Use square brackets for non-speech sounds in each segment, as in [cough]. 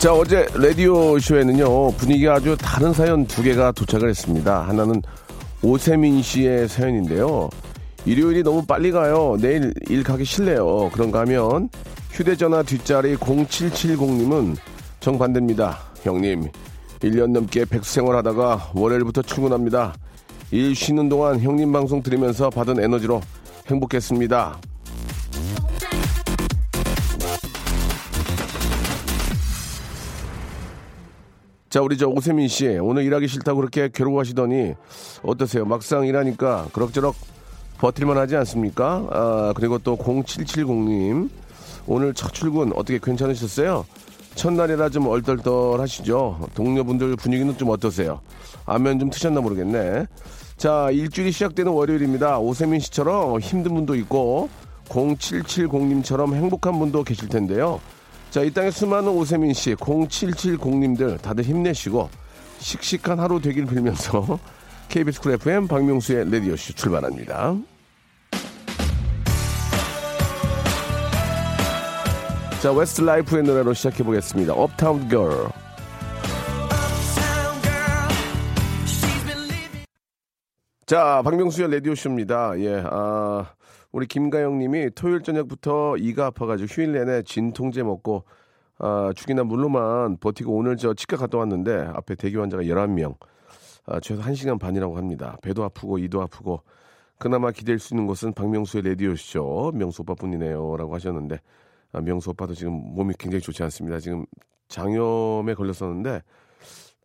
자 어제 라디오 쇼에는요 분위기가 아주 다른 사연 두 개가 도착을 했습니다. 하나는 오세민 씨의 사연인데요. 일요일이 너무 빨리 가요. 내일 일 가기 싫네요. 그런가 하면 휴대전화 뒷자리 0770님은 정반대입니다. 형님 1년 넘게 백수 생활 하다가 월요일부터 출근합니다. 일 쉬는 동안 형님 방송 들으면서 받은 에너지로 행복했습니다 자, 우리 저 오세민 씨, 오늘 일하기 싫다고 그렇게 괴로워하시더니 어떠세요? 막상 일하니까 그럭저럭 버틸만 하지 않습니까? 아, 그리고 또 0770님, 오늘 첫 출근 어떻게 괜찮으셨어요? 첫날이라 좀 얼떨떨 하시죠? 동료분들 분위기는 좀 어떠세요? 안면 좀 트셨나 모르겠네. 자, 일주일이 시작되는 월요일입니다. 오세민 씨처럼 힘든 분도 있고, 0770님처럼 행복한 분도 계실 텐데요. 자, 이 땅에 수많은 오세민 씨, 0770님들 다들 힘내시고 씩씩한 하루 되길 빌면서 [laughs] KBS 쿨 FM 박명수의 레디오쇼 출발합니다. 자, 웨스트 라이프의 노래로 시작해 보겠습니다. Uptown Girl. 자, 박명수의 라디오쇼입니다. 예, 아, 우리 김가영 님이 토요일 저녁부터 이가 아파가지고 휴일 내내 진통제 먹고, 아, 죽이나 물로만 버티고 오늘 저 치과 갔다 왔는데 앞에 대기 환자가 11명, 아, 최소 1시간 반이라고 합니다. 배도 아프고 이도 아프고, 그나마 기댈 수 있는 곳은 박명수의 라디오쇼, 명수 오빠뿐이네요. 라고 하셨는데, 아, 명수 오빠도 지금 몸이 굉장히 좋지 않습니다. 지금 장염에 걸렸었는데,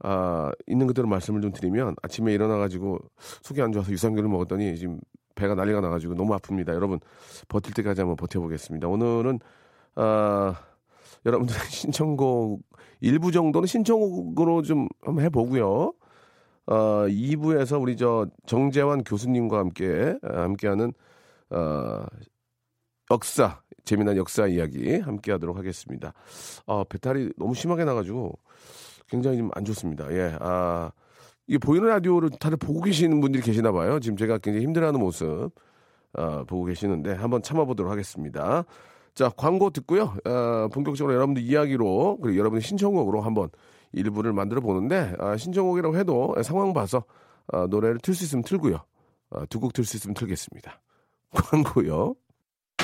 아, 있는 그대로 말씀을 좀 드리면 아침에 일어나가지고 속이 안 좋아서 유산균을 먹었더니 지금 배가 난리가 나가지고 너무 아픕니다. 여러분 버틸 때까지 한번 버텨보겠습니다. 오늘은 아, 여러분들 [laughs] 신청곡 일부 정도는 신청곡으로 좀 한번 해보고요. 어, 2부에서 우리 저 정재환 교수님과 함께 아, 함께하는 어, 역사 재미난 역사 이야기 함께하도록 하겠습니다. 아, 배탈이 너무 심하게 나가지고 굉장히 좀 안 좋습니다. 예, 아, 이게 보이는 라디오를 다들 보고 계시는 분들이 계시나 봐요. 지금 제가 굉장히 힘들어하는 모습 아, 보고 계시는데 한번 참아보도록 하겠습니다. 자, 광고 듣고요. 아, 본격적으로 여러분들 이야기로 그리고 여러분의 신청곡으로 한번 일부를 만들어 보는데 아, 신청곡이라고 해도 상황 봐서 아, 노래를 틀 수 있으면 틀고요. 아, 두곡 틀 수 있으면 틀겠습니다. [laughs] 광고요.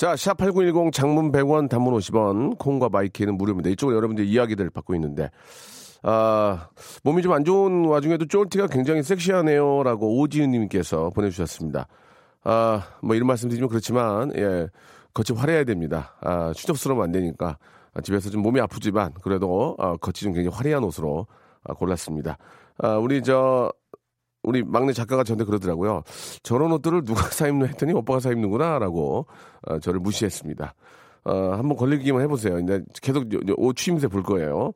자, 샵8910 장문 100원, 단문 50원, 콩과 마이케이는 무료입니다. 이쪽으로 여러분들 이야기들 받고 있는데, 아, 몸이 좀 안 좋은 와중에도 쫄티가 굉장히 섹시하네요. 라고 오지은님께서 보내주셨습니다. 아, 뭐 이런 말씀 드리면 그렇지만, 예, 겉이 화려해야 됩니다. 아, 추접스러우면 안 되니까. 아, 집에서 좀 몸이 아프지만, 그래도, 아, 겉이 좀 굉장히 화려한 옷으로 아, 골랐습니다. 아, 우리 저, 우리 막내 작가가 저한테 그러더라고요. 저런 옷들을 누가 [laughs] 사입노 했더니 오빠가 사입는구나 라고 어, 저를 무시했습니다. 어, 한번 걸리기만 해보세요. 근데 계속 옷 추임새 볼 거예요.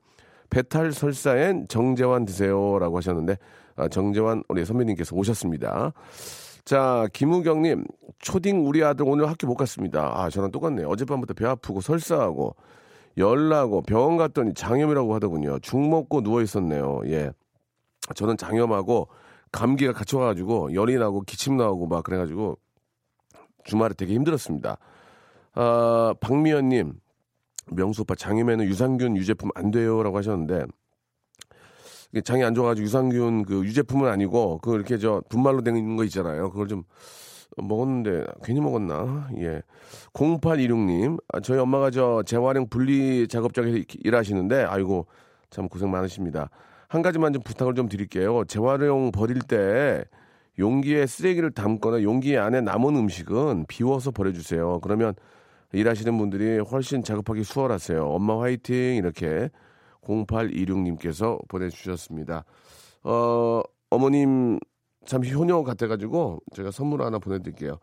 배탈 설사엔 정재환 드세요 라고 하셨는데 아, 정재환 우리 선배님께서 오셨습니다. 자, 김우경님, 초딩 우리 아들 오늘 학교 못 갔습니다. 아, 저랑 똑같네요. 어젯밤부터 배 아프고 설사하고 열나고 병원 갔더니 장염이라고 하더군요. 죽 먹고 누워 있었네요. 예. 저는 장염하고 감기가 같이 와가지고 열이 나고 기침 나오고 막 그래가지고 주말에 되게 힘들었습니다. 아, 박미연님, 명수 오빠 장염에는 유산균 유제품 안 돼요라고 하셨는데 장이 안 좋아가지고 유산균 그 유제품은 아니고 그 이렇게 저 분말로 된 거 있잖아요. 그걸 좀 먹었는데 괜히 먹었나? 예. 0816님, 아, 저희 엄마가 저 재활용 분리 작업장에서 일- 일하시는데 아이고 참 고생 많으십니다. 한 가지만 좀 부탁을 좀 드릴게요. 재활용 버릴 때 용기에 쓰레기를 담거나 용기 안에 남은 음식은 비워서 버려주세요. 그러면 일하시는 분들이 훨씬 작업하기 수월하세요. 엄마 화이팅 이렇게 0826님께서 보내주셨습니다. 어, 어머님 잠시 효녀 같아가지고 제가 선물 하나 보내드릴게요.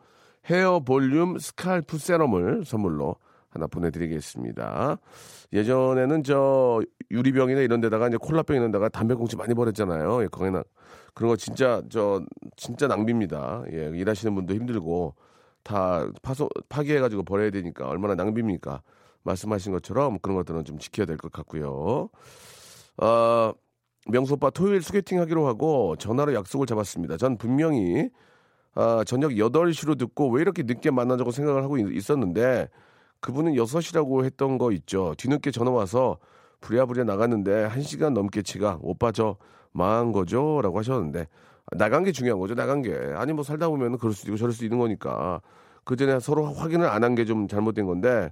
헤어 볼륨 스칼프 세럼을 선물로 하나 보내드리겠습니다. 예전에는 저 유리병이나 이런 데다가 이제 콜라병 이런 데다가 담배꽁초 많이 버렸잖아요. 예, 거기나 그런 거 진짜 저 진짜 낭비입니다. 예, 일하시는 분도 힘들고 다 파소 파괴해가지고 버려야 되니까 얼마나 낭비입니까? 말씀하신 것처럼 그런 것들은 좀 지켜야 될 것 같고요. 어, 명수 오빠 토요일 소개팅 하기로 하고 전화로 약속을 잡았습니다. 전 분명히 아, 저녁 8시로 듣고 왜 이렇게 늦게 만나자고 생각을 하고 있, 있었는데 그분은 6시라고 했던 거 있죠. 뒤늦게 전화 와서 부랴부랴 나갔는데 1시간 넘게 치가 오빠 저 망한 거죠? 라고 하셨는데 나간 게 중요한 거죠. 나간 게. 아니 뭐 살다 보면 그럴 수도 있고 저럴 수도 있는 거니까 그 전에 서로 확인을 안 한 게 좀 잘못된 건데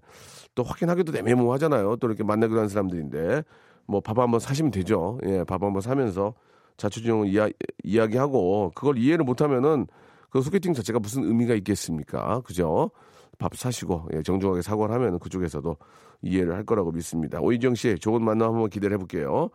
또 확인하기도 애매모호하잖아요. 또 이렇게 만나기로 한 사람들인데 뭐 밥 한번 사시면 되죠. 예, 밥 한번 사면서 자초지종을 이야, 이야기하고 그걸 이해를 못하면은 그 소개팅 자체가 무슨 의미가 있겠습니까? 그죠? 밥 사시고 예, 정중하게 사과를 하면 그쪽에서도 이해를 할 거라고 믿습니다. 오희정 씨 좋은 만남 한번 기대를 해볼게요.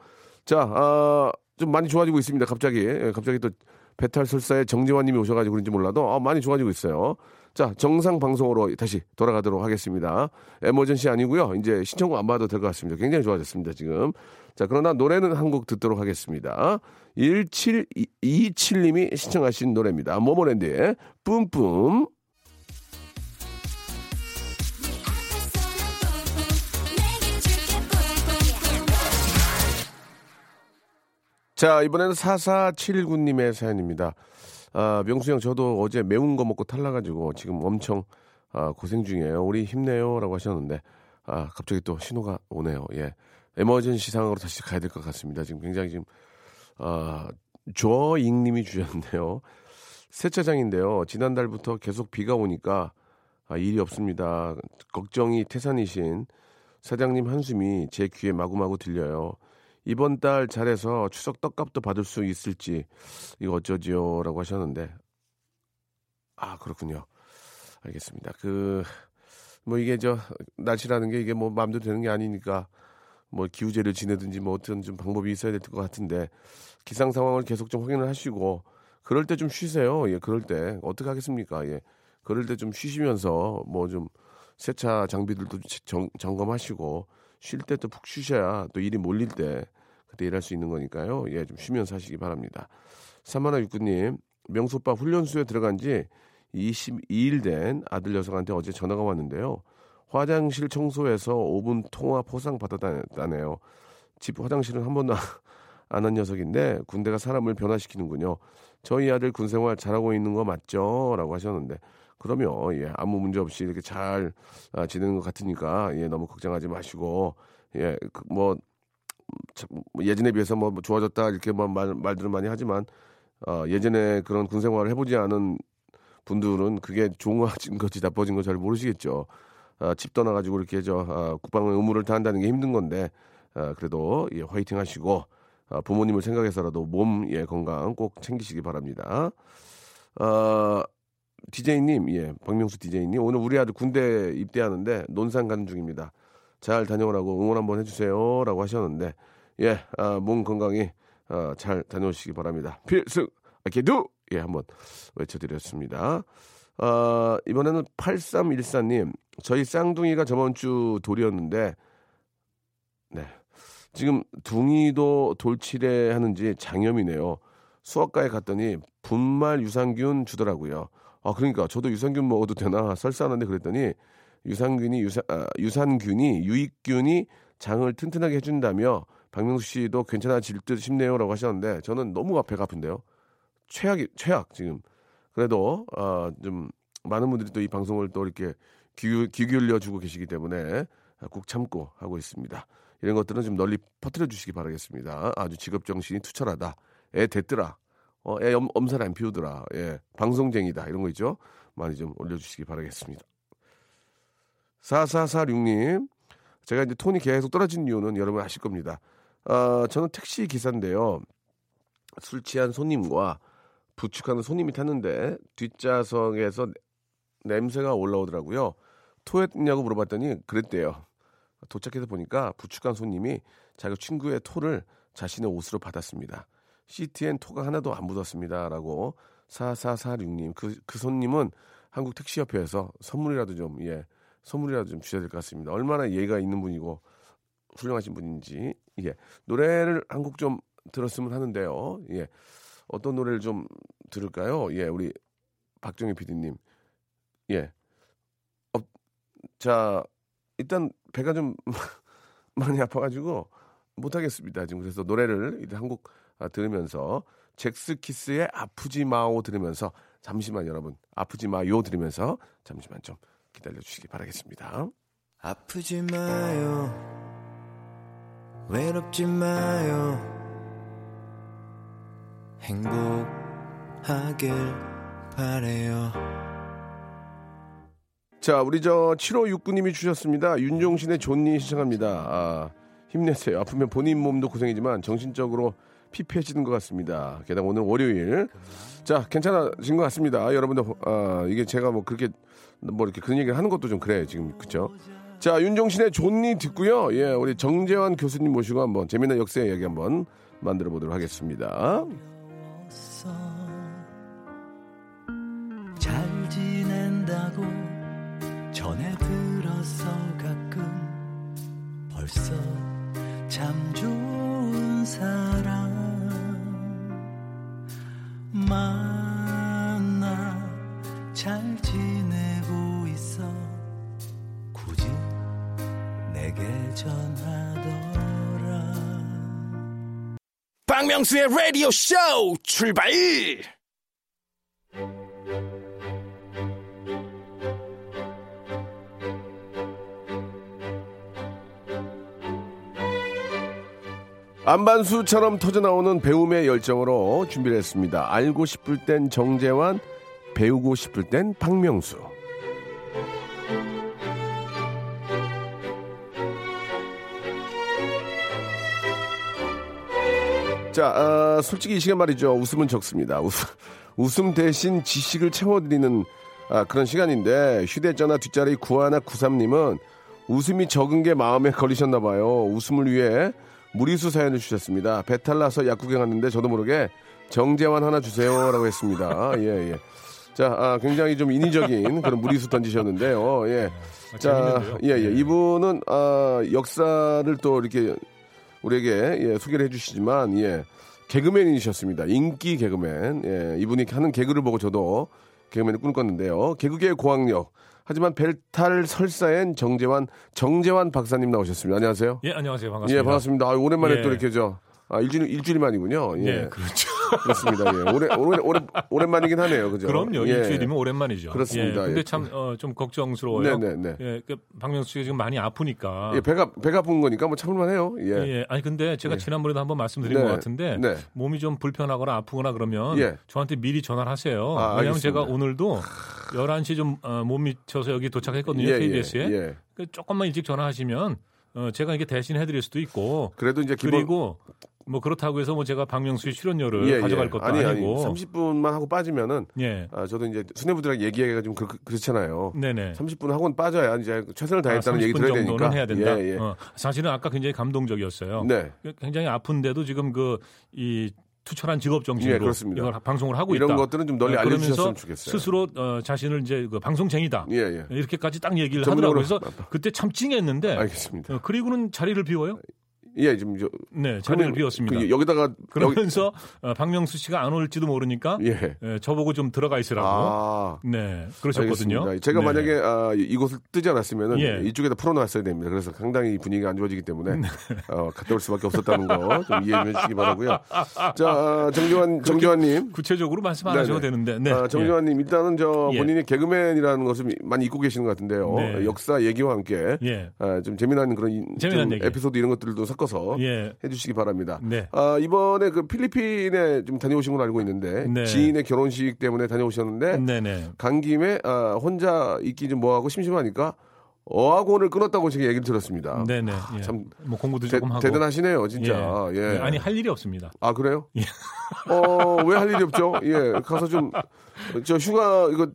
자, 아, 좀 많이 좋아지고 있습니다. 갑자기 예, 갑자기 또 배탈설사에 정재환님이 오셔가지고 그런지 몰라도 아, 많이 좋아지고 있어요. 자, 정상 방송으로 다시 돌아가도록 하겠습니다. 에머전시 아니고요. 이제 신청곡 안 받아도 될 것 같습니다. 굉장히 좋아졌습니다, 지금. 자, 그러나 노래는 한 곡 듣도록 하겠습니다. 1727님이 신청하신 노래입니다. 모모랜드의 뿜뿜. 자, 이번에는 4479님의 사연입니다. 아, 명수 형, 저도 어제 매운 거 먹고 탈라가지고 지금 엄청 아, 고생 중이에요. 우리 힘내요. 라고 하셨는데, 아, 갑자기 또 신호가 오네요. 예. 에머전시 상황으로 다시 가야 될 것 같습니다. 지금 굉장히 지금, 아, 조잉 님이 주셨는데요. 세차장인데요. 지난달부터 계속 비가 오니까 아, 일이 없습니다. 걱정이 태산이신 사장님 한숨이 제 귀에 마구마구 들려요. 이번 달 잘해서 추석 떡값도 받을 수 있을지 이거 어쩌지요라고 하셨는데 아 그렇군요. 알겠습니다. 그 뭐 이게 저 날씨라는 게 이게 뭐 마음대로 되는 게 아니니까 뭐 기우제를 지내든지 뭐 어떤 좀 방법이 있어야 될 것 같은데 기상 상황을 계속 좀 확인을 하시고 그럴 때 좀 쉬세요. 예, 그럴 때 어떻게 하겠습니까? 예, 그럴 때 좀 쉬시면서 뭐 좀 세차 장비들도 정, 점검하시고 쉴 때 또 푹 쉬셔야 또 일이 몰릴 때 그때 일할 수 있는 거니까요. 예, 좀 쉬면서 하시기 바랍니다. 사마나 육구님, 명소빠 훈련소에 들어간 지 22일 된 아들 녀석한테 어제 전화가 왔는데요. 화장실 청소해서 5분 통화 포상 받았다네요. 집 화장실은 한 번도 안 한 녀석인데 군대가 사람을 변화시키는군요. 저희 아들 군 생활 잘하고 있는 거 맞죠? 라고 하셨는데 그러면 예, 아무 문제 없이 이렇게 잘 아, 지내는 것 같으니까 예, 너무 걱정하지 마시고 예, 그, 뭐 참, 뭐 예전에 비해서 뭐 좋아졌다 이렇게 뭐 말, 말들을 많이 하지만 어, 예전에 그런 군 생활을 해보지 않은 분들은 그게 좋아진 건지 나빠진 건지 잘 모르시겠죠. 아, 집 떠나가지고 이렇게 저 아, 국방의 의무를 다한다는 게 힘든 건데 아, 그래도 예, 화이팅 하시고 아, 부모님을 생각해서라도 몸 예, 건강 꼭 챙기시기 바랍니다. 아, DJ님, 예, 박명수 DJ님, 오늘 우리 아들 군대 입대하는데 논산 가는 중입니다. 잘 다녀오라고 응원 한번 해주세요. 라고 하셨는데, 예, 아, 몸 건강히 아, 잘 다녀오시기 바랍니다. 필승, 아케두! 예, 한번 외쳐드렸습니다. 아, 이번에는 8314님, 저희 쌍둥이가 저번 주 돌이었는데, 네. 지금 둥이도 돌치래 하는지 장염이네요. 수학과에 갔더니 분말 유산균 주더라고요. 아, 그러니까 저도 유산균 먹어도 되나 설사하는데 그랬더니 유산균이 유산, 아, 유산균이 유익균이 장을 튼튼하게 해준다며 박명수 씨도 괜찮아질 듯 싶네요라고 하셨는데 저는 너무 배가 아픈데요. 최악이 최악 지금 그래도 아, 좀 많은 분들이 또 이 방송을 또 이렇게 귀, 귀 기울여 주고 계시기 때문에 꼭 참고 하고 있습니다. 이런 것들은 좀 널리 퍼뜨려 주시기 바라겠습니다. 아주 직업 정신이 투철하다. 애 됐더라. 어, 애 엄, 엄살 안 피우더라. 예, 방송쟁이다. 이런 거 있죠? 많이 좀 올려주시기 바라겠습니다. 4446님, 제가 이제 톤이 계속 떨어진 이유는 여러분 아실 겁니다. 어, 저는 택시 기사인데요. 술 취한 손님과 부축하는 손님이 탔는데 뒷좌석에서 냄새가 올라오더라고요. 토했냐고 물어봤더니 그랬대요. 도착해서 보니까 부축한 손님이 자기 친구의 토를 자신의 옷으로 받았습니다. 시트엔 토가 하나도 안 묻었습니다. 라고 4446님. 그, 그 손님은 한국 택시협회에서 선물이라도 좀, 예, 선물이라도 좀 주셔야 될 것 같습니다. 얼마나 예가 있는 분이고 훌륭하신 분인지. 예. 노래를 한 곡 좀 들었으면 하는데요. 예. 어떤 노래를 좀 들을까요? 예, 우리 박정희 PD님. 예. 어, 자, 일단 배가 좀 [laughs] 많이 아파가지고 못하겠습니다. 지금 그래서 노래를 일단 한곡 아, 들으면서 잭스키스의 아프지 마오 들으면서 잠시만 여러분 아프지 마요 들으면서 잠시만 좀 기다려 주시기 바라겠습니다. 아프지 마요 외롭지 마요 행복하길 바래요 자, 우리 저 7569님이 주셨습니다. 윤종신의 존니 시청합니다. 아, 힘내세요. 아프면 본인 몸도 고생이지만 정신적으로 피폐해지는 것 같습니다. 게다가 오늘 월요일. 자, 괜찮아진 것 같습니다. 여러분들, 아, 이게 제가 뭐 그렇게 뭐 이렇게 그런 얘기를 하는 것도 좀 그래요. 지금. 그쵸? 자, 윤종신의 존니 듣고요. 예, 우리 정재환 교수님 모시고 한번 재미있는 역사 이야기 한번 만들어 보도록 하겠습니다. 잘 지낸다고 전에 들어서 가끔 벌써 참 좋은 사람 만나 잘 지내고 있어 굳이 내게 전하더라 박명수의 라디오 쇼 출발! 안반수처럼 터져나오는 배움의 열정으로 준비를 했습니다. 알고 싶을 땐 정재환, 배우고 싶을 땐 박명수. 자, 아, 솔직히 이 시간 말이죠. 웃음은 적습니다. 웃음, 웃음 대신 지식을 채워드리는 아, 그런 시간인데 휴대전화 뒷자리 9193님은 웃음이 적은 게 마음에 걸리셨나 봐요. 웃음을 위해 무리수 사연을 주셨습니다. 배탈 나서 약국에 갔는데 저도 모르게 정재환 하나 주세요라고 했습니다. 예, 예. 자, 아, 굉장히 좀 인위적인 그런 무리수 던지셨는데요. 예. 자, 예, 예. 이분은 아, 역사를 또 이렇게 우리에게 예, 소개를 해주시지만 예, 개그맨이셨습니다. 인기 개그맨. 예, 이분이 하는 개그를 보고 저도 개그맨을 꿈꿨는데요. 개그계의 고학력. 하지만 벨탈 설사엔 정재환 정재환 박사님 나오셨습니다. 안녕하세요. 예, 안녕하세요. 반갑습니다. 예, 반갑습니다. 아, 오랜만에 예. 또 이렇게 저 아, 일주일 일주일 만이군요. 예, 예, 그렇죠. 그렇습니다. 예, 오래 오래 오래 오랜만이긴 하네요. 그죠? 그럼요. 예. 일주일이면 오랜만이죠. 그렇습니다. 예, 근데 예. 참, 어, 좀 걱정스러워요. 네네네. 예, 그 박명수 씨가 지금 많이 아프니까. 예, 배가 배가 아픈 거니까 뭐 참을만해요. 예. 예, 아니 근데 제가 지난번에도 한번 말씀드린 네, 것 같은데 네. 몸이 좀 불편하거나 아프거나 그러면 예. 저한테 미리 전화를 하세요. 아, 알겠습니다. 제가 오늘도 11시 좀 어, 못 미쳐서 여기 도착했거든요. 예, KBS에. 예, 예. 그 조금만 일찍 전화하시면 어, 제가 이게 대신 해드릴 수도 있고 그래도 이제 기본 그리고 뭐 그렇다고 해서 뭐 제가 박명수의 출연료를 예, 가져갈 예. 것도 아니, 아니고 아니, 30분만 하고 빠지면은 예. 아, 저도 이제 수뇌부들에게 얘기하기가 좀 그, 렇잖아요 네네. 30분 하고는 빠져야 이제 최선을 다했다는 아, 얘기 30분 들어야 정도는 되니까. 해야 된다. 예, 예. 어, 사실은 아까 굉장히 감동적이었어요. 네. 굉장히 아픈데도 지금 그 이 투철한 직업 정신으로 예, 그렇습니다. 이걸 방송을 하고 이런 있다. 것들은 좀 널리 어, 알려주셨으면 좋겠어요. 스스로 어, 자신을 이제 그 방송쟁이다. 예, 예. 이렇게까지 딱 얘기를 하더라고요. 그래서 그때 참 찡했는데 알겠습니다. 어, 그리고는 자리를 비워요. 예, 지금 저 네, 자리를 비웠습니다. 그 여기다가 그러면서 어, 박명수 씨가 안 올지도 모르니까 여기, 예. 예, 저보고 좀 들어가 있으라고. 아. 네, 그러셨거든요. 알겠습니다. 제가 네. 만약에 아, 이곳을 뜨지 않았으면은 예. 네. 이쪽에다 풀어놨어야 됩니다. 그래서 상당히 분위기가 안 좋아지기 때문에 어, 갔다 올 수밖에 없었다는 거 좀 이해 좀 해주시기 바라고요. 자, 아, 정교환 정교환님. 구체적으로 말씀 안 네네. 하셔도 되는데. 네. 아, 정교환님 일단은 저 예. 본인이 개그맨이라는 것을 많이 잊고 계시는 것 같은데요. 네. 역사 얘기와 함께 예. 아, 좀 재미난 그런 이- 재미난 좀 얘기. 에피소드 이런 것들도 섞어 서 예. 해주시기 바랍니다. 네. 아, 이번에 그 필리핀에 좀 다녀오신 걸로 알고 있는데 네. 지인의 결혼식 때문에 다녀오셨는데 네네. 간 김에 아, 혼자 있기 좀 뭐하고 심심하니까 어학원을 끊었다고 제가 얘기를 들었습니다. 네네. 예. 참뭐 공부도 대, 조금 하고. 대단하시네요, 진짜. 예. 네, 아니 할 일이 없습니다. 아 그래요? 예. 어, 왜 할 일이 없죠? 예, 가서 좀, 저 휴가, 이거,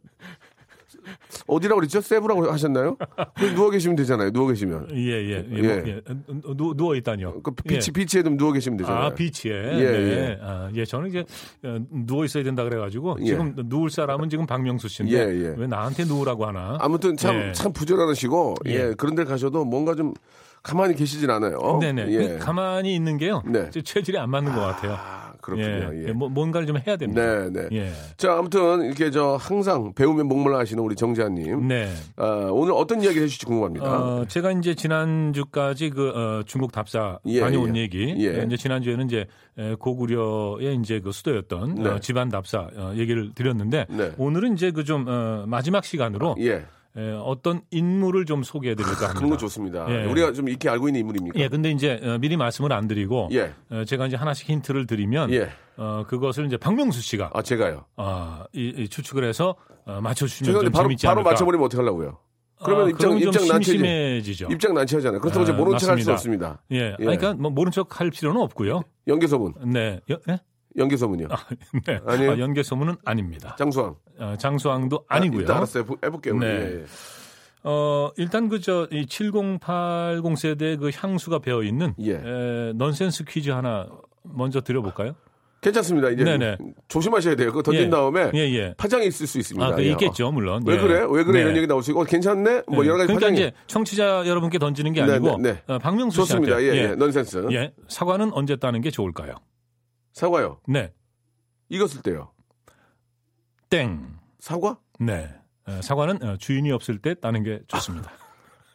어디라고 그랬죠? 세부라고 하셨나요? 거기 누워 계시면 되잖아요, 누워 계시면. 예, 예. 예. 예. 뭐, 예. 어, 누, 누워 있다니요. 그 비치, 예. 비치에 좀 누워 계시면 되잖아요. 아, 비치에. 예, 네. 예. 아, 예, 저는 이제 어, 누워 있어야 된다 그래 가지고 예. 지금 누울 사람은 지금 박명수 씨인데 예, 예. 왜 나한테 누우라고 하나? 아무튼 참, 예. 참 부지런하시고, 예. 예. 그런 데 가셔도 뭔가 좀 가만히 계시진 않아요. 네네. 예. 그 가만히 있는 게요. 네. 제 체질이 안 맞는 것 같아요. 아, 그렇군요. 예. 예. 뭐, 뭔가를 좀 해야 됩니다. 네, 네. 예. 자, 아무튼 이렇게 저 항상 배우면 목말라 하시는 우리 정재환님. 네. 아, 오늘 어떤 이야기 해주실지 궁금합니다. 어, 제가 이제 지난주까지 그, 어, 중국 답사 예, 다녀온 예. 얘기. 예. 이제 지난주에는 이제 에, 고구려의 이제 그 수도였던 네. 어, 집안 답사 어, 얘기를 드렸는데 네. 오늘은 이제 그좀 어, 마지막 시간으로 예. 에, 어떤 인물을 좀 소개해 드릴까 합니다. 그런 거 좋습니다. 예. 우리가 좀 익히 알고 있는 인물입니까? 예, 근데 이제 어, 미리 말씀을 안 드리고 예. 어, 제가 이제 하나씩 힌트를 드리면 예. 어, 그것을 이제 박명수 씨가 아, 제가요. 어, 이, 이 추측을 해서 어, 맞춰 주시면 제가 좀 바로, 재밌지 바로 않을까. 맞춰 버리면 어떡하려고요? 그러면 아, 입장, 그러면 좀 입장 난처해지. 심심해지죠. 입장 난처하잖아요. 그렇다고 이제 아, 모른 척 할 수. 없습니다. 예, 예. 아니, 그러니까 뭐 모른 척 할 필요는 없고요. 연계소문. 네, 여, 네? 연계소문이요. 네. 아니에요? 아, 연계 소문은 아닙니다. 장수왕. 어, 장수왕도 아니고요. 일단 알았어요. 보- 해볼게요. 네. 예, 예. 어, 일단 그저 이 7080 세대의 그 향수가 배어 있는 예. 에, 넌센스 퀴즈 하나 먼저 드려볼까요? 괜찮습니다. 이제 네네. 조심하셔야 돼요. 그거 던진 예. 다음에 예, 예. 파장이 있을 수 있습니다. 아, 그 예. 있겠죠, 물론. 왜 예. 그래? 왜 그래? 네. 이런 얘기 나올 수 있고, 어, 괜찮네? 뭐 네. 여러 가지 그러니까 파장이. 이제 청취자 여러분께 던지는 게 네, 아니고 네, 네. 어, 박명수 좋습니다. 씨한테 예, 예. 넌센스. 예. 사과는 언제 따는 게 좋을까요? 사과요. 네. 익었을 때요. 땡. 사과? 네. 어, 사과는 어, 주인이 없을 때 따는 게 좋습니다.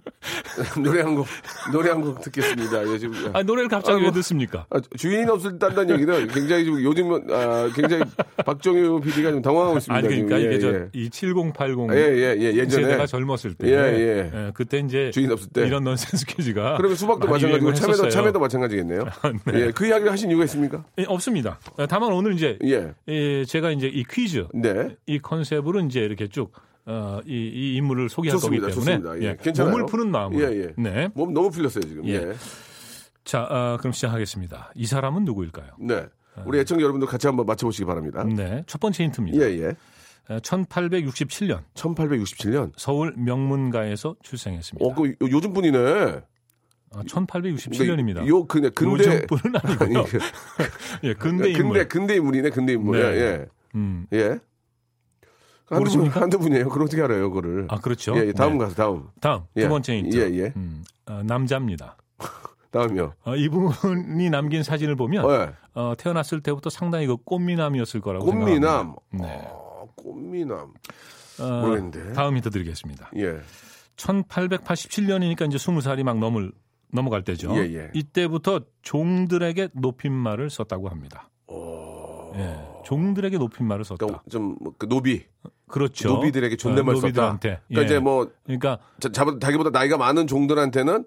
[laughs] 노래 한 곡, 노래 한 곡 듣겠습니다. 예, 지금. 아, 노래를 갑자기 아이고. 왜 듣습니까? 아, 주인이 없을 때 딴다는 얘기는 굉장히 지금 요즘, 아, 굉장히 박정희 PD가 좀 당황하고 있습니다. 아니 그러니까 지금. 이게 예, 저 예. 이7080 예, 예, 예. 예전에. 세대가 젊었을 때 예, 예. 그때 이제 주인 없을 때. 이런 넌센스 퀴즈가 그러면 수박도 마찬가지고 참외도. 참외도 마찬가지겠네요. [laughs] 네. 예, 그 이야기를 하신 이유가 있습니까? 예, 없습니다. 어, 다만 오늘 이제 예. 예, 제가 이제 이 퀴즈 네. 이 컨셉으로 이제 이렇게 쭉 어, 이, 이 인물을 소개할 좋습니다. 거기 때문에 좋습니다. 예. 괜찮아요. 몸을 푸는 마음으로. 예, 예. 네. 몸 너무 풀렸어요, 지금. 예. 예. 자, 어, 그럼 시작하겠습니다. 이 사람은 누구일까요? 네. 우리 애청자 여러분들 같이 한번 맞춰보시기 바랍니다. 네. 첫 번째 힌트입니다. 예, 예. 어, 1867년 1867년. 서울 명문가에서 출생했습니다. 어, 그 요- 요즘 분이네. 어, 1867년입니다. 요, 그냥 근대. 요즘 분은 아니고요. 아니, 그- [laughs] 예, 근대 인물. 근대, 근대 인물이네, 근대 인물. 네. 예, 예. 음. 예. 한두 분? 한두 분이에요. 그걸 어떻게 알아요, 그거를. 아, 그렇죠. 예, 예, 다음 네. 가서 다음. 다음 예. 두 번째 힌트. 예, 예. 음, 어, 남자입니다. [laughs] 다음이요. 어, 이분이 남긴 사진을 보면 어, 예. 어, 태어났을 때부터 상당히 그 꽃미남이었을 거라고 꽃미남. 생각합니다. 네. 어, 꽃미남. 어, 모르겠는데. 다음 힌트 드리겠습니다. 예. 1887년이니까 이제 20살이 막 넘을 넘어갈 때죠. 예, 예. 이때부터 종들에게 높임말을 썼다고 합니다. 예, 종들에게 높임말을 썼다. 그러니까 좀, 뭐, 그 노비. 그렇죠. 노비들에게 존댓말 어, 썼다. 노비들한테. 그러니까 예. 이제 뭐, 그러니까 자, 자- 자기보다 나이가 많은 종들한테는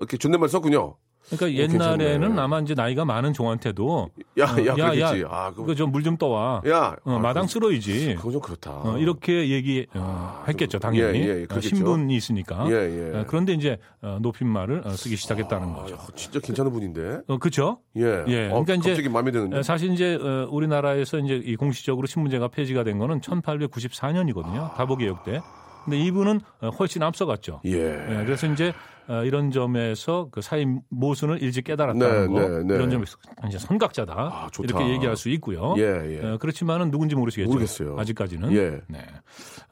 이렇게 존댓말 썼군요. 그러니까 어, 옛날에는. 아마 이제 나이가 많은 종한테도 야, 어, 야, 그렇겠지. 아, 그거, 그거 좀물 좀 떠와. 야, 어, 아, 마당 쓸어이지. 그거 좀 그렇다. 어, 이렇게 얘기했겠죠, 당연히. 예, 예, 어, 그렇겠죠. 신분이 있으니까. 예, 예. 어, 그런데 이제 어, 높임말을 어, 쓰기 시작했다는 거죠. 아, 진짜 괜찮은 분인데. 어, 그렇죠? 예. 예, 어, 그러니까 이제- 갑자기 마음에 드는데. 어, 사실 이제 어, 우리나라에서 이제 이 공식적으로 신문제가 폐지가 된 거는 1894년이거든요. 다보개혁 때. 근데 이분은 어, 훨씬 앞서갔죠. 예. 예, 그래서 이제 어, 이런 점에서 그 사회 모순을 일찍 깨달았다는 네, 거 네, 네. 이런 점에서 이제 선각자다 아. 이렇게 얘기할 수 있고요. 예, 예. 어, 그렇지만은 누군지 모르시겠죠. 모르겠어요. 아직까지는. 예. 네.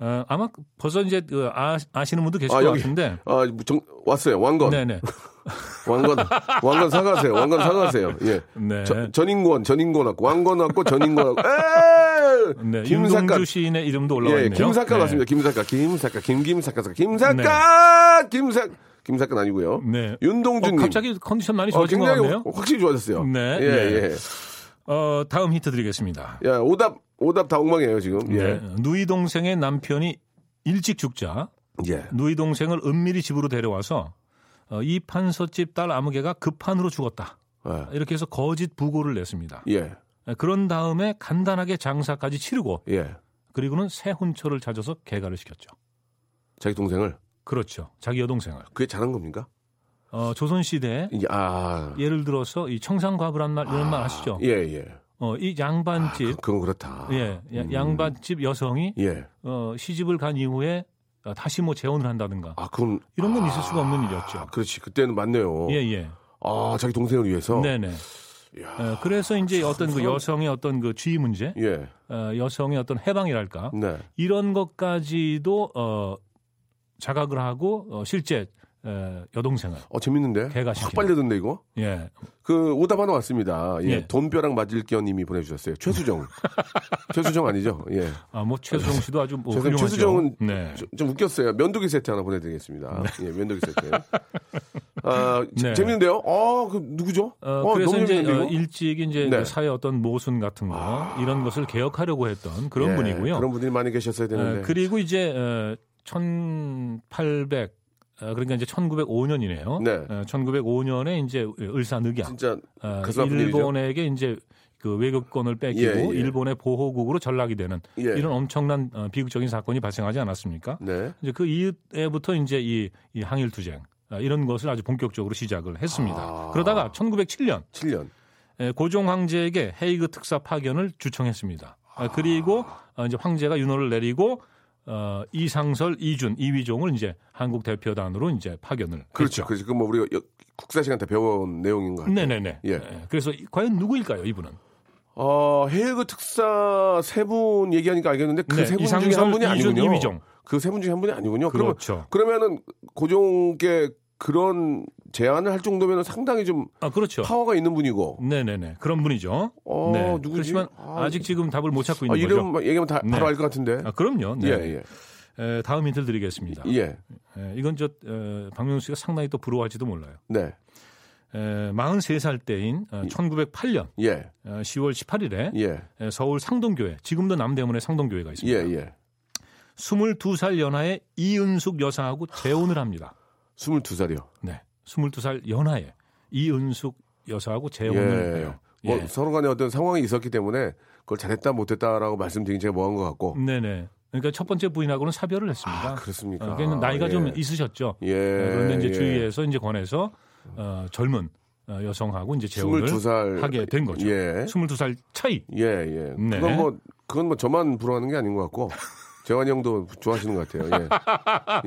어, 아마 벌써 이제 그 아, 아시는 분도 계실 아, 것. 같은데. 아, 정, 왔어요. 왕건. 네네. [laughs] 왕건. 왕건 사과하세요. 왕건 사과하세요. 예. 네. 저- 전인권, 전인권 왔고, 왕건 왔고, 전인권 왔고, 에이! [laughs] 네. 김사과. 윤동주 시인의 이름도 올라와 예, 있네요. 김사과 네. 같습니다. 김사과, 김사과, 김김사과, 김사과, 김사, 김사과 아니고요. 네. 어, 윤동주님. 갑자기 컨디션 많이 어, 좋아진 것 굉장히 같네요. 확실히 좋아졌어요. 네, 예, 네. 예. 어, 다음 힌트 드리겠습니다. 야, 오답, 오답 다 엉망이에요, 지금. 예. 네. 누이 동생의 남편이 일찍 죽자 예. 누이 동생을 은밀히 집으로 데려와서 어, 이 판서집 딸 아무개가 급한으로 죽었다. 예. 이렇게 해서 거짓 부고를 냈습니다. 예. 그런 다음에 간단하게 장사까지 치르고 예. 그리고는 새 혼처를 찾아서 개가를 시켰죠. 자기 동생을. 그렇죠. 자기 여동생을. 그게 잘한 겁니까? 어, 조선 시대 이제 아. 예를 들어서 이 청산과부란 말 이런 말 아시죠? 예, 예. 어, 이 양반집 그건 그렇다. 예, 야- 양반집 여성이 예. 어, 시집을 간 이후에 어, 다시 뭐 재혼을 한다든가 아, 그럼 이런 건 있을 수가 없는 아, 일이었죠. 그렇지. 그때는 맞네요. 예, 예. 아, 자기 동생을 위해서. 네 네. 어, 그래서 이제 어떤 그 여성의 어떤 그 지위 문제, 예. 어, 여성의 어떤 해방이랄까 네. 이런 것까지도 어, 자각을 하고 어, 실제 에, 여동생을 어, 재밌는데? 개가시키는. 확 빨려든데, 이거? 예, 그, 오답 하나 왔습니다. 예. 예. 돈벼락 맞을 겨 님이 보내주셨어요. 최수정. [laughs] 최수정 아니죠? 예. 아, 뭐 최수정 씨도 아주 뭐. 훌륭하죠. 최수정은 네. 좀, 좀 웃겼어요. 면도기 세트 하나 보내드리겠습니다. 예, 면도기 세트. [laughs] 아, 재- 네. 재밌는데요? 아, 그, 누구죠? 어, 그래서 너무 이제 재밌는데, 어? 일찍 이제 네. 그 사회 어떤 모순 같은 거 이런 것을 개혁하려고 했던 그런 예, 분이고요. 그런 분들이 많이 계셨어야 되는데. 어, 그리고 이제 어, 1800 어, 그러니까 이제 1905년이네요. 네. 1905년에 이제 을사늑약 진짜 어. 일본에게 이제 그 외교권을 뺏기고 예, 예. 일본의 보호국으로 전락이 되는 예. 이런 엄청난 어, 비극적인 사건이 발생하지 않았습니까? 네. 이제 그 이후부터 이제 이, 이 항일 투쟁 아, 이런 것을 아주 본격적으로 시작을 했습니다. 아. 그러다가 1907년 7년. 에, 고종 황제에게 헤이그 특사 파견을 주청했습니다. 아, 그리고 어, 이제 황제가 윤호를 내리고 어, 이상설, 이준, 이위종을 이제 한국 대표단으로 이제 파견을 그렇죠. 했죠. 그렇죠. 그뭐 우리가 여- 국사 시간 때 배워온 내용인 것 같아요. 네네네. 예. 네. 그래서 이- 과연 누구일까요, 이분은? 어, 헤이그 특사 세 분 얘기하니까 알겠는데 그 네, 세분 중에 한 분이 이준, 아니군요. 이위종. 그 세 분 중에 한 분이 아니군요. 그렇죠. 그러면 그러면은 고종께 그런 제안을 할 정도면 상당히 좀 아, 그렇죠. 파워가 있는 분이고. 네네네. 그런 분이죠. 어, 네. 누구지? 그렇지만 아, 아, 직 지금 답을 못 찾고 아, 있는 이름 거죠. 얘기하면 다, 네. 바로 알 것 같은데. 아, 그럼요. 네. 예, 예. 에, 다음 힌트를 드리겠습니다. 예. 에, 이건 저 에, 박명수 씨가 상당히 또 부러워할지도 몰라요. 네. 에, 43살 때인 어, 1908년 예. 어, 10월 18일에 예. 서울 상동교회, 지금도 남대문에 상동교회가 예, 있습니다. 예. 22살 연하에 이은숙 여사하고 재혼을 합니다. 22살이요. 네. 22살 연하에 이은숙 여사하고 재혼을 예. 해요. 뭐 예. 서로 간에 어떤 상황이 있었기 때문에 그걸 잘했다 못했다라고 말씀드린 제가 뭐한 것 같고. 네네. 그러니까 첫 번째 부인하고는 사별을 했습니다. 아, 그렇습니까? 어, 그러니까 나이가 예. 좀 있으셨죠. 예. 어, 그런데 이제 예. 주위에서 이제 권해서 어, 젊은 어, 여성하고 이제 재혼을 22살 하게 된 거죠. 예. 22살 차이. 예, 예. 네. 그건 뭐 그건 뭐 저만 부러워하는 게 아닌 것 같고 재환이 형도 좋아하시는 것 같아요. 예.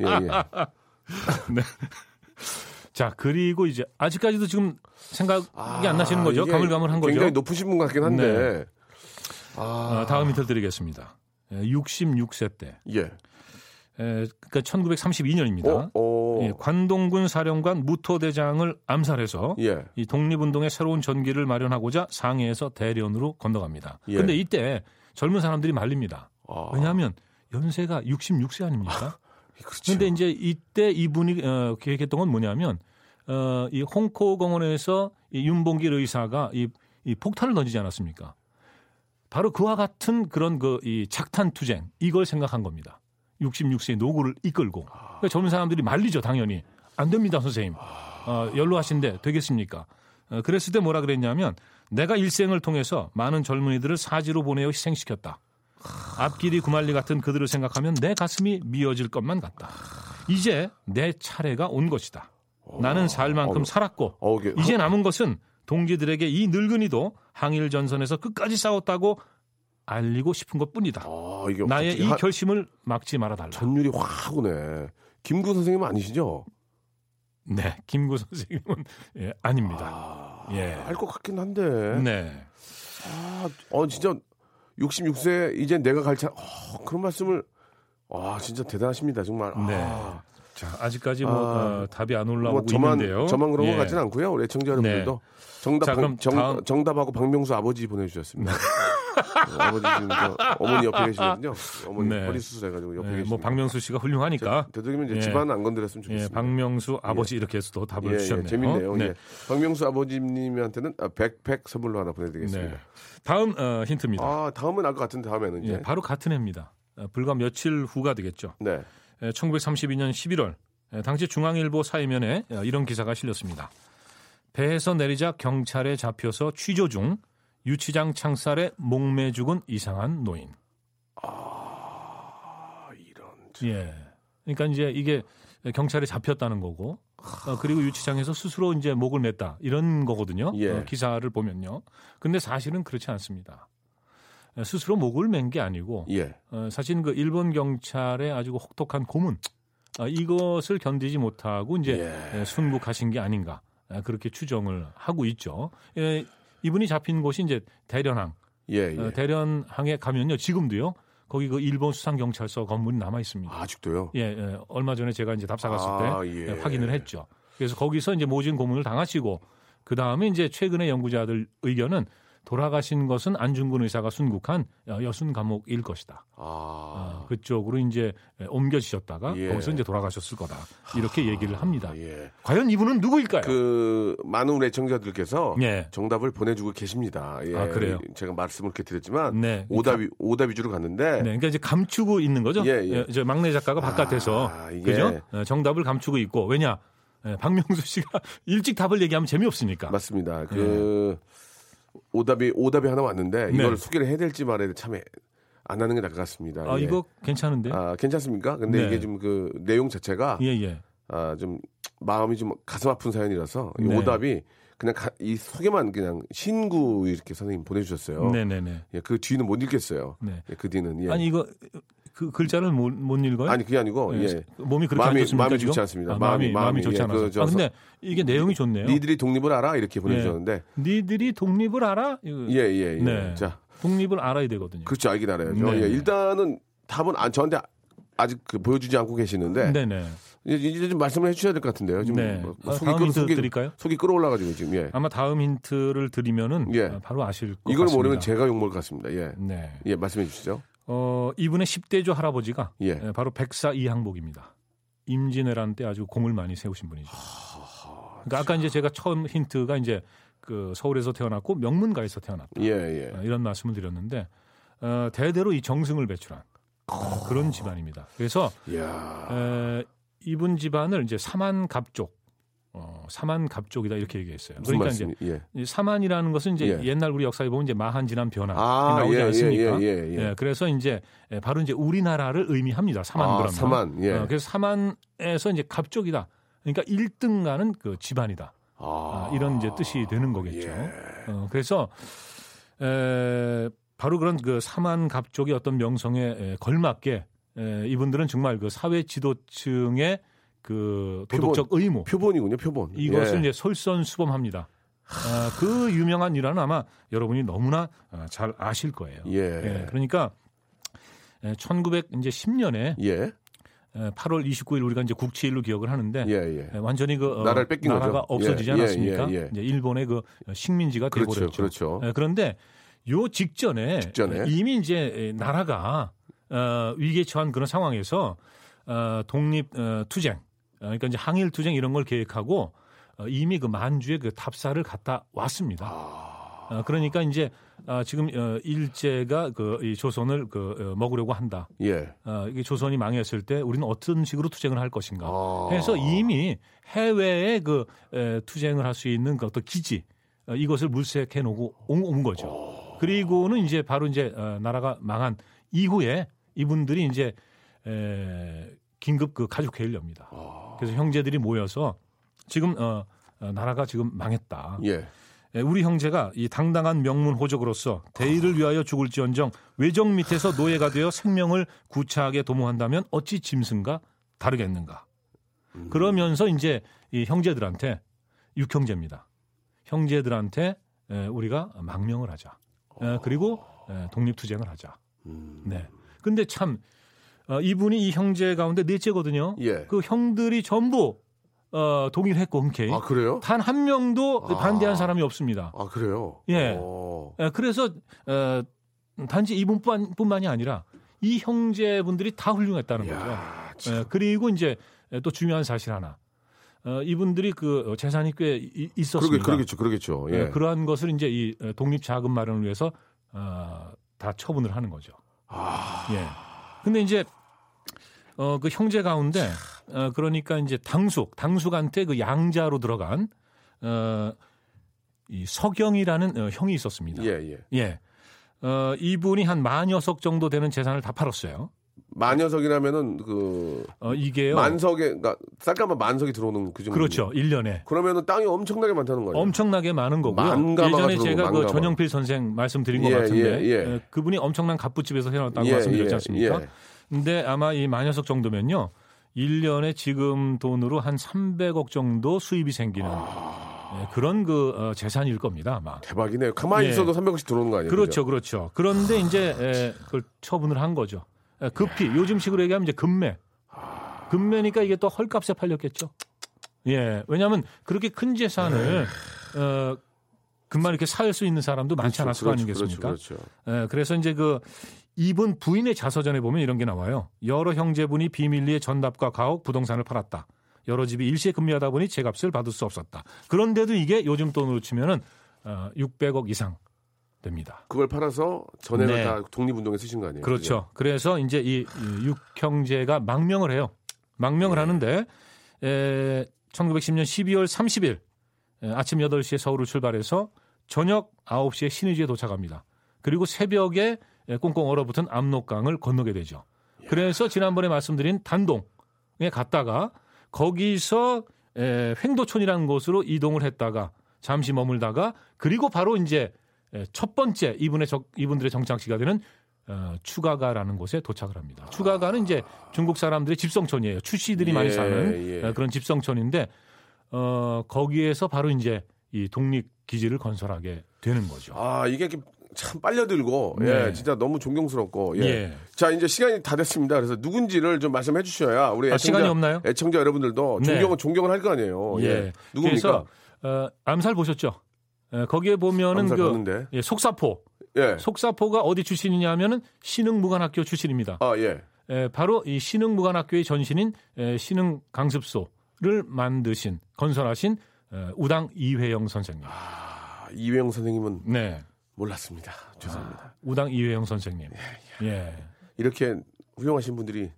[laughs] 예, 예. 자, 그리고 이제 아직까지도 지금 생각이 안 나시는 거죠? 가물가물한 거죠? 굉장히 높으신 분 같긴 한데. 어, 다음 힌트 드리겠습니다. 66세 때. 예. 에, 그러니까 1932년입니다. 어, 어. 예, 관동군 사령관 무토대장을 암살해서 예. 이 독립운동의 새로운 전기를 마련하고자 상해에서 대련으로 건너갑니다. 예. 그런데 이때 젊은 사람들이 말립니다. 아. 왜냐하면 연세가 66세 아닙니까? 그렇죠. 그런데 이제 이때 이분이 어, 계획했던 건 뭐냐면 어, 이 홍코 공원에서 이 윤봉길 의사가 이, 이 폭탄을 던지지 않았습니까? 바로 그와 같은 그런 그 이 착탄 투쟁 이걸 생각한 겁니다. 66세의 노고를 이끌고 그러니까 젊은 사람들이 말리죠 당연히 안 됩니다 선생님 어, 연로하신데 되겠습니까? 어, 그랬을 때 뭐라 그랬냐면 내가 일생을 통해서 많은 젊은이들을 사지로 보내어 희생시켰다. 앞길이 구말리 같은 그들을 생각하면 내 가슴이 미어질 것만 같다. 이제 내 차례가 온 것이다. 나는 살 만큼 어, 살았고 이제 남은 것은 동지들에게 이 늙은이도 항일 전선에서 끝까지 싸웠다고 알리고 싶은 것뿐이다. 아, 나의 이 한- 결심을 막지 말아 달라. 전율이 확 오네. 김구 선생님 아니시죠? 네, 김구 선생님은 예, 아닙니다. 예. 알 것 같긴 한데. 네. 아, 어 진짜 66세 이제 내가 갈 차. 어, 그런 말씀을 아, 진짜 대단하십니다. 정말. 네. 아, 자, 아직까지 뭐 아, 어, 답이 안 올라오고 뭐 저만 있는데요. 저만 그런 예. 것 같지는 않고요. 우리 애청자 여러분들도 정답 자, 그럼 정, 다음- 정답하고 박명수 아버지 보내주셨습니다. [laughs] 어, 아버지 지금 저 어머니 옆에 계시거든요. 어머니 네. 허리 수술해가지고 옆에 예, 계시고. 뭐 박명수 씨가 훌륭하니까 되도록이면 이제 예. 집안 안 건드렸으면 예, 좋겠습니다. 박명수 아버지 이렇게 해서 또 답을 예, 예, 주셨네요. 재밌네요. 네. 예. 박명수 아버지님한테는 아, 백팩 선물로 하나 보내드리겠습니다. 네. 다음 어, 힌트입니다. 아 다음은 알 것 같은데 다음에는 이제 예, 바로 같은 해입니다. 어, 불과 며칠 후가 되겠죠. 네. 예, 1932년 11월 예, 당시 중앙일보 사이면에 어, 이런 기사가 실렸습니다. 배에서 내리자 경찰에 잡혀서 취조 중 유치장 창살에 목매 죽은 이상한 노인. 아 이런 예. 그러니까 이제 이게 경찰에 잡혔다는 거고 어, 그리고 유치장에서 스스로 이제 목을 맸다 이런 거거든요. 예. 어, 기사를 보면요. 근데 사실은 그렇지 않습니다. 어, 스스로 목을 맨 게 아니고 예. 어, 사실 그 일본 경찰의 아주 혹독한 고문 어, 이것을 견디지 못하고 이제 예. 에, 순국하신 게 아닌가 아, 그렇게 추정을 하고 있죠. 에, 이분이 잡힌 곳이 이제 대련항. 예, 예. 어, 대련항에 가면요 지금도요 거기 그 일본 수상 경찰서 건물이 남아 있습니다. 아 직도요? 예, 예, 얼마 전에 제가 이제 답사 갔을 아, 때 예. 예, 확인을 했죠. 그래서 거기서 이제 모진 고문을 당하시고 그 다음에 이제 최근에 연구자들 의견은 돌아가신 것은 안중근 의사가 순국한 여순 감옥일 것이다. 아, 아, 그쪽으로 이제 옮겨지셨다가 예. 거기서 이제 돌아가셨을 거다. 이렇게 얘기를 합니다. 예. 과연 이분은 누구일까요? 그 많은 우리 애청자들께서 예. 정답을 보내주고 계십니다. 예. 아, 그래요? 제가 말씀을 이렇게 드렸지만 네. 오답 위- 오답 위주로 갔는데 네, 그러니까 이제 감추고 있는 거죠. 예, 예. 저 막내 작가가 바깥에서 아, 그죠? 어, 정답을 감추고 있고 왜냐? 예, 박명수 씨가 [laughs] 일찍 답을 얘기하면 재미없으니까. 맞습니다. 그 오답이 오답이 하나 왔는데 이걸 네. 소개를 해야 될지 말아야 될지 참안 하는 게 나을 것 같습니다. 아, 예. 이거 괜찮은데? 아, 괜찮습니까? 근데 네. 이게 좀 그 내용 자체가 예, 예. 아, 좀 마음이 좀 가슴 아픈 사연이라서 이 네. 오답이 그냥 가- 이 소개만 그냥 신구 이렇게 선생님 보내주셨어요. 네, 네, 네. 예, 그 뒤는 못 읽겠어요. 네. 예, 그 뒤는 예. 아니 이거 그 글자를 못, 못 읽어요? 아니, 그게 아니고 예, 예. 몸이 그렇게 마음이- 안 좋습니까? 마음이? 좋지 않습니다. 아, 마음이- 마음이 마음이 좋지 예, 않아서. 그 저- 아, 근데 이게 내용이 좋네요. 니들이 독립을 알아 이렇게 보내주셨는데 니들이 독립을 알아? 이거 예, 예, 예. 네. 자, 독립을 알아야 되거든요. 그렇죠. 알긴 알아야죠. 네. 예, 일단은 답은 안, 저한테 아직 그 보여주지 않고 계시는데 네, 네. 이제, 좀 말씀을 해주셔야 될 것 같은데요. 지금 네. 뭐 아, 속이, 다음 끌, 힌트 속이, 드릴까요? 속이 끌어올라가지고 지금 예. 아마 다음 힌트를 드리면은 예. 아, 바로 아실 것 이걸 같습니다. 모르면 제가 욕먹을 것 같습니다. 예. 네. 예, 말씀해 주시죠. 어, 이분의 10대조 할아버지가 예. 예, 바로 백사 이항복입니다. 임진왜란 때 아주 공을 많이 세우신 분이죠. 그러니까 아까 이제 제가 처음 힌트가 이제 그 서울에서 태어났고 명문가에서 태어났다. 예, 예. 어, 이런 말씀을 드렸는데 어, 대대로 이 정승을 배출한 어, 그런 집안입니다. 그래서. 에, 이분 집안을 이제 사만 갑족, 어, 사만 갑족이다 이렇게 얘기했어요. 그러니까 말씀이? 예. 이제 이 사만이라는 것은 이제 예. 옛날 우리 역사에 보면 이제 마한 지난 변화 아, 나오지 예, 않습니까? 예, 예, 예. 예, 그래서 이제 예, 바로 이제 우리나라를 의미합니다. 사만 아, 그러면. 사만, 예. 어, 그래서 사만에서 이제 갑족이다. 그러니까 1등가는 그 집안이다. 아, 아, 이런 이제 뜻이 되는 거겠죠. 예. 어, 그래서 에, 바로 그런 그 사만 갑족의 어떤 명성에 에, 걸맞게 에, 이분들은 정말 그 사회 지도층의 그 도덕적 의무 표본이군요, 표본. 이것을 예. 이제 솔선수범합니다. 아, 그 유명한 일화는 아마 여러분이 너무나 아, 잘 아실 거예요. 예. 그러니까 1910년에 예. 8월 29일 우리가 이제 국치일로 기억을 하는데 예, 예. 예, 완전히 그 어, 나라를 뺏긴 나라가 거죠. 없어지지 예, 예, 않았습니까? 예, 예. 이제 일본의 그 식민지가 그렇죠, 되버렸죠. 그렇죠. 예, 그런데 요 직전에, 직전에. 이미 이제 나라가 어, 위기에 처한 그런 상황에서 어, 독립 어, 투쟁, 어, 그러니까 이제 항일 투쟁 이런 걸 계획하고 어, 이미 그 만주에 그 답사를 갔다 왔습니다. 어, 그러니까 이제 아, 지금 어, 일제가 그이 조선을 그 어, 먹으려고 한다. 예. 어, 이게 조선이 망했을 때 우리는 어떤 식으로 투쟁을 할 것인가. 아. 해서 이미 해외에 그 에, 투쟁을 할 수 있는 그 어떤 기지 어, 이것을 물색해 놓고 온, 온 거죠. 그리고는 이제 바로 이제 어, 나라가 망한 이후에 이분들이 이제 에, 긴급 그 가족 회의를 엽니다. 그래서 형제들이 모여서 지금 어, 어, 나라가 지금 망했다. 예. 예, 우리 형제가 이 당당한 명문 호족으로서 대의를 위하여 죽을지언정 외정 밑에서 노예가 되어 생명을 구차하게 도모한다면 어찌 짐승과 다르겠는가. 그러면서 이제 이 형제들한테 육형제입니다. 형제들한테 에, 우리가 망명을 하자. 에, 그리고 에, 독립투쟁을 하자. 네. 근데 참 어, 이분이 이 형제 가운데 넷째거든요. 예. 그 형들이 전부 어, 동일했고 흔쾌히 아, 그래요? 단 한 명도 아. 반대한 사람이 없습니다. 아, 그래요? 예. 어. 에, 그래서 어, 단지 이분뿐만이 아니라 이 형제분들이 다 훌륭했다는 거죠. 야, 참. 에, 그리고 이제 또 중요한 사실 하나. 어, 이분들이 그 재산이 꽤 이- 그러게, 있었습니다. 그러겠 죠, 그러겠죠. 예. 에, 그러한 것을 이제 이 독립 자금 마련을 위해서 어, 다 처분을 하는 거죠. 아, 예. 근데 이제 어, 그 형제 가운데 어, 그러니까 이제 당숙, 당숙한테 그 양자로 들어간 어, 이 서경이라는 어, 형이 있었습니다. 예, 예. 예. 어, 이분이 한 만여석 정도 되는 재산을 다 팔았어요. 만여석이라면은 그 어, 이게요. 만석에 그러니까 쌀가마 만석이 들어오는 그 정도. 그렇죠. 1년에. 그러면은 땅이 엄청나게 많다는 거예요. 엄청나게 많은 거고요. 만가마가 예전에 들어오고, 제가 그 만가마. 전영필 선생 말씀드린 것 예, 같은데 예, 예. 에, 그분이 엄청난 갑부집에서 태어났다고 예, 말씀드렸지 예, 않습니까? 예. 근데 아마 이 만여석 정도면요. 1년에 지금 돈으로 한 300억 정도 수입이 생기는 예, 그런 그 어, 재산일 겁니다, 아마. 대박이네요. 가만히 예. 있어도 300원씩 들어오는 거 아니에요? 그렇죠, 그렇죠. 그런데 이제 에, 그걸 처분을 한 거죠. 에, 급히 요즘식으로 얘기하면 이제 금매. 금매니까 이게 또 헐값에 팔렸겠죠. 예, 왜냐하면 그렇게 큰 재산을 어, 금방 이렇게 살 수 있는 사람도 많지 않았을 거 아니겠습니까? 그렇죠. 그렇죠. 예, 그래서 이제 그 이분 부인의 자서전에 보면 이런 게 나와요. 여러 형제분이 비밀리에 전답과 가옥, 부동산을 팔았다. 여러 집이 일시에 금리하다 보니 제값을 받을 수 없었다. 그런데도 이게 요즘 돈으로 치면은 어, 600억 이상 됩니다. 그걸 팔아서 전액을 네. 다 독립운동에 쓰신 거 아니에요? 그렇죠. 그래서 이제 이, 이 육형제가 망명을 해요. 망명을 네. 하는데 에, 1910년 12월 30일 에, 아침 8시에 서울을 출발해서 저녁 9시에 신의주에 도착합니다. 그리고 새벽에 에, 꽁꽁 얼어붙은 압록강을 건너게 되죠. 그래서 지난번에 말씀드린 단동에 갔다가 거기서 에, 횡도촌이라는 곳으로 이동을 했다가 잠시 머물다가 그리고 바로 이제 에, 첫 번째 이분의 적, 이분들의 정착지가 되는 어, 추가가라는 곳에 도착을 합니다. 추가가는 이제 중국 사람들의 집성촌이에요. 추씨들이 많이 예, 사는 예. 어, 그런 집성촌인데 어, 거기에서 바로 이제 이 독립 기지를 건설하게 되는 거죠. 아 이게 참 빨려들고 네. 예 진짜 너무 존경스럽고 예. 예. 자 이제 시간이 다 됐습니다. 그래서 누군지를 좀 말씀해 주셔야 우리 아, 애청자, 시간이 없나요? 애청자 여러분들도 네. 존경은 존경을 할 거 아니에요. 예. 예. 누굽니까? 그래서 어, 암살 보셨죠? 에, 거기에 보면은 그 봤는데. 예, 속사포. 예. 속사포가 어디 출신이냐면은 신흥무관학교 출신입니다. 아 예. 에, 바로 이 신흥무관학교의 전신인 에, 신흥 강습소를 만드신 건설하신 에, 우당 이회영 선생님. 아, 이회영 선생님은 네, 몰랐습니다. 죄송합니다. 우당 이회영 선생님. 예. 이렇게 훌륭하신 분들이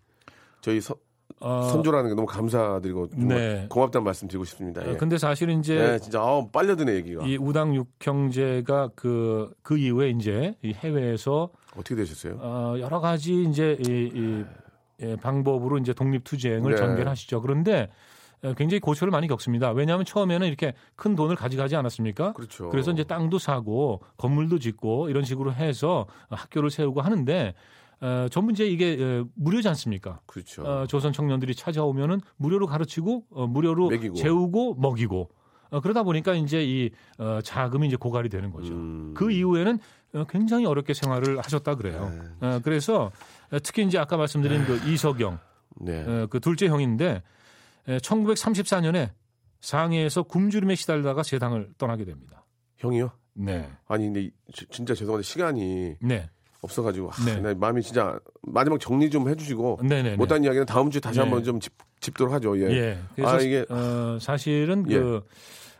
저희 서- 어, 선조라는 게 너무 감사드리고 네. 고맙다는 말씀 드리고 싶습니다. 예. 어, 근데 사실은 이제 예, 진짜 아, 빨려드네 얘기가. 이 우당 육형제가 그, 그 이후에 이제 이 해외에서 어떻게 되셨어요? 어, 여러 가지 이제 이, 이 예, 방법으로 이제 독립 투쟁을 네. 전개하시죠. 그런데 어, 굉장히 고초를 많이 겪습니다. 왜냐하면 처음에는 이렇게 큰 돈을 가져가지 않았습니까? 그렇죠. 래서 이제 땅도 사고 건물도 짓고 이런 식으로 해서 학교를 세우고 하는데 어, 전부 이제 이게 어, 무료지 않습니까? 그렇죠. 어, 조선 청년들이 찾아오면은 무료로 가르치고 어, 무료로 먹이고. 재우고 먹이고 어, 그러다 보니까 이제 이 어, 자금이 이제 고갈이 되는 거죠. 음. 그 이후에는 어, 굉장히 어렵게 생활을 하셨다 그래요. 네. 어, 그래서 어, 특히 이제 아까 말씀드린 그 이석영 네. 어, 그 둘째 형인데 1934년에 상해에서 굶주림에 시달다가 세상을 떠나게 됩니다. 형이요? 네, 아니 근데 진짜 죄송한데 시간이 네, 없어가지고 하, 네. 나 마음이 진짜 마지막 정리 좀 해주시고 네, 네. 못한 이야기는 다음 주에 다시 네. 한번 좀 짚, 짚도록 하죠. 예. 예. 그래서 아, 이게- 어, 사실은 예. 그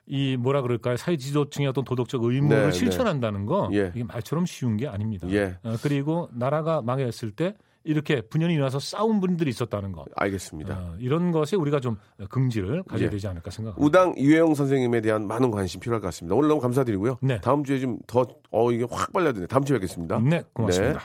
이 뭐라 그럴까요? 사회 지도층의 어떤 도덕적 의무를 네, 실천한다는 거 예. 이게 말처럼 쉬운 게 아닙니다. 예. 어, 그리고 나라가 망했을 때 이렇게 분연히 일어나서 싸운 분들이 있었다는 것. 알겠습니다. 어, 이런 것에 우리가 좀 긍지를 가져야 예. 되지 않을까 생각합니다. 우당 이회영 선생님에 대한 많은 관심 필요할 것 같습니다. 오늘 너무 감사드리고요. 네. 다음 주에 좀 더 어 이게 확 빨려드네. 다음 주에 뵙겠습니다. 네, 고맙습니다.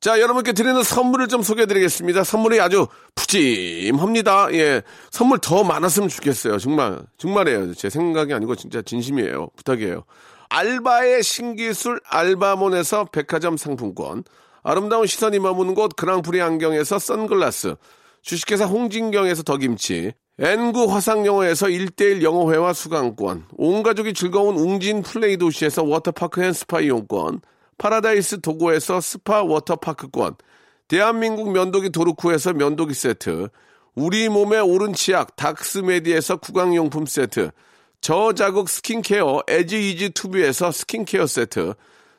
자, 여러분께 드리는 선물을 좀 소개해 드리겠습니다. 선물이 아주 푸짐합니다. 예. 선물 더 많았으면 좋겠어요. 정말. 정말이에요. 제 생각이 아니고 진짜 진심이에요. 부탁이에요. 알바의 신기술 알바몬에서 백화점 상품권. 아름다운 시선이 머무는 곳 그랑프리 안경에서 선글라스. 주식회사 홍진경에서 더김치. N구 화상영어에서 1대1 영어회화 수강권. 온 가족이 즐거운 웅진 플레이 도시에서 워터파크 and 스파 이용권. 파라다이스 도고에서 스파 워터파크권, 대한민국 면도기 도르쿠에서 면도기 세트, 우리 몸의 오른 치약 닥스메디에서 구강용품 세트, 저자극 스킨케어 에지이지 투비에서 스킨케어 세트,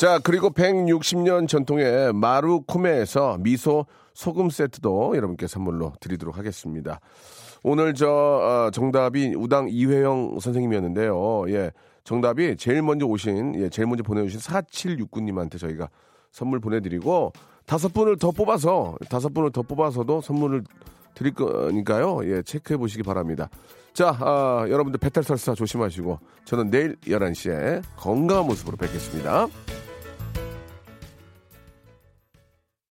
자, 그리고 160년 전통의 마루코메에서 미소 소금 세트도 여러분께 선물로 드리도록 하겠습니다. 오늘 저 어, 정답이 우당 이회영 선생님이었는데요. 예. 정답이 제일 먼저 오신 예, 제일 먼저 보내 주신 4769님한테 저희가 선물 보내 드리고 다섯 분을 더 뽑아서 다섯 분을 더 뽑아서도 선물을 드릴 거니까요. 예, 체크해 보시기 바랍니다. 자, 아, 여러분들 배탈 설사 조심하시고 저는 내일 11시에 건강한 모습으로 뵙겠습니다.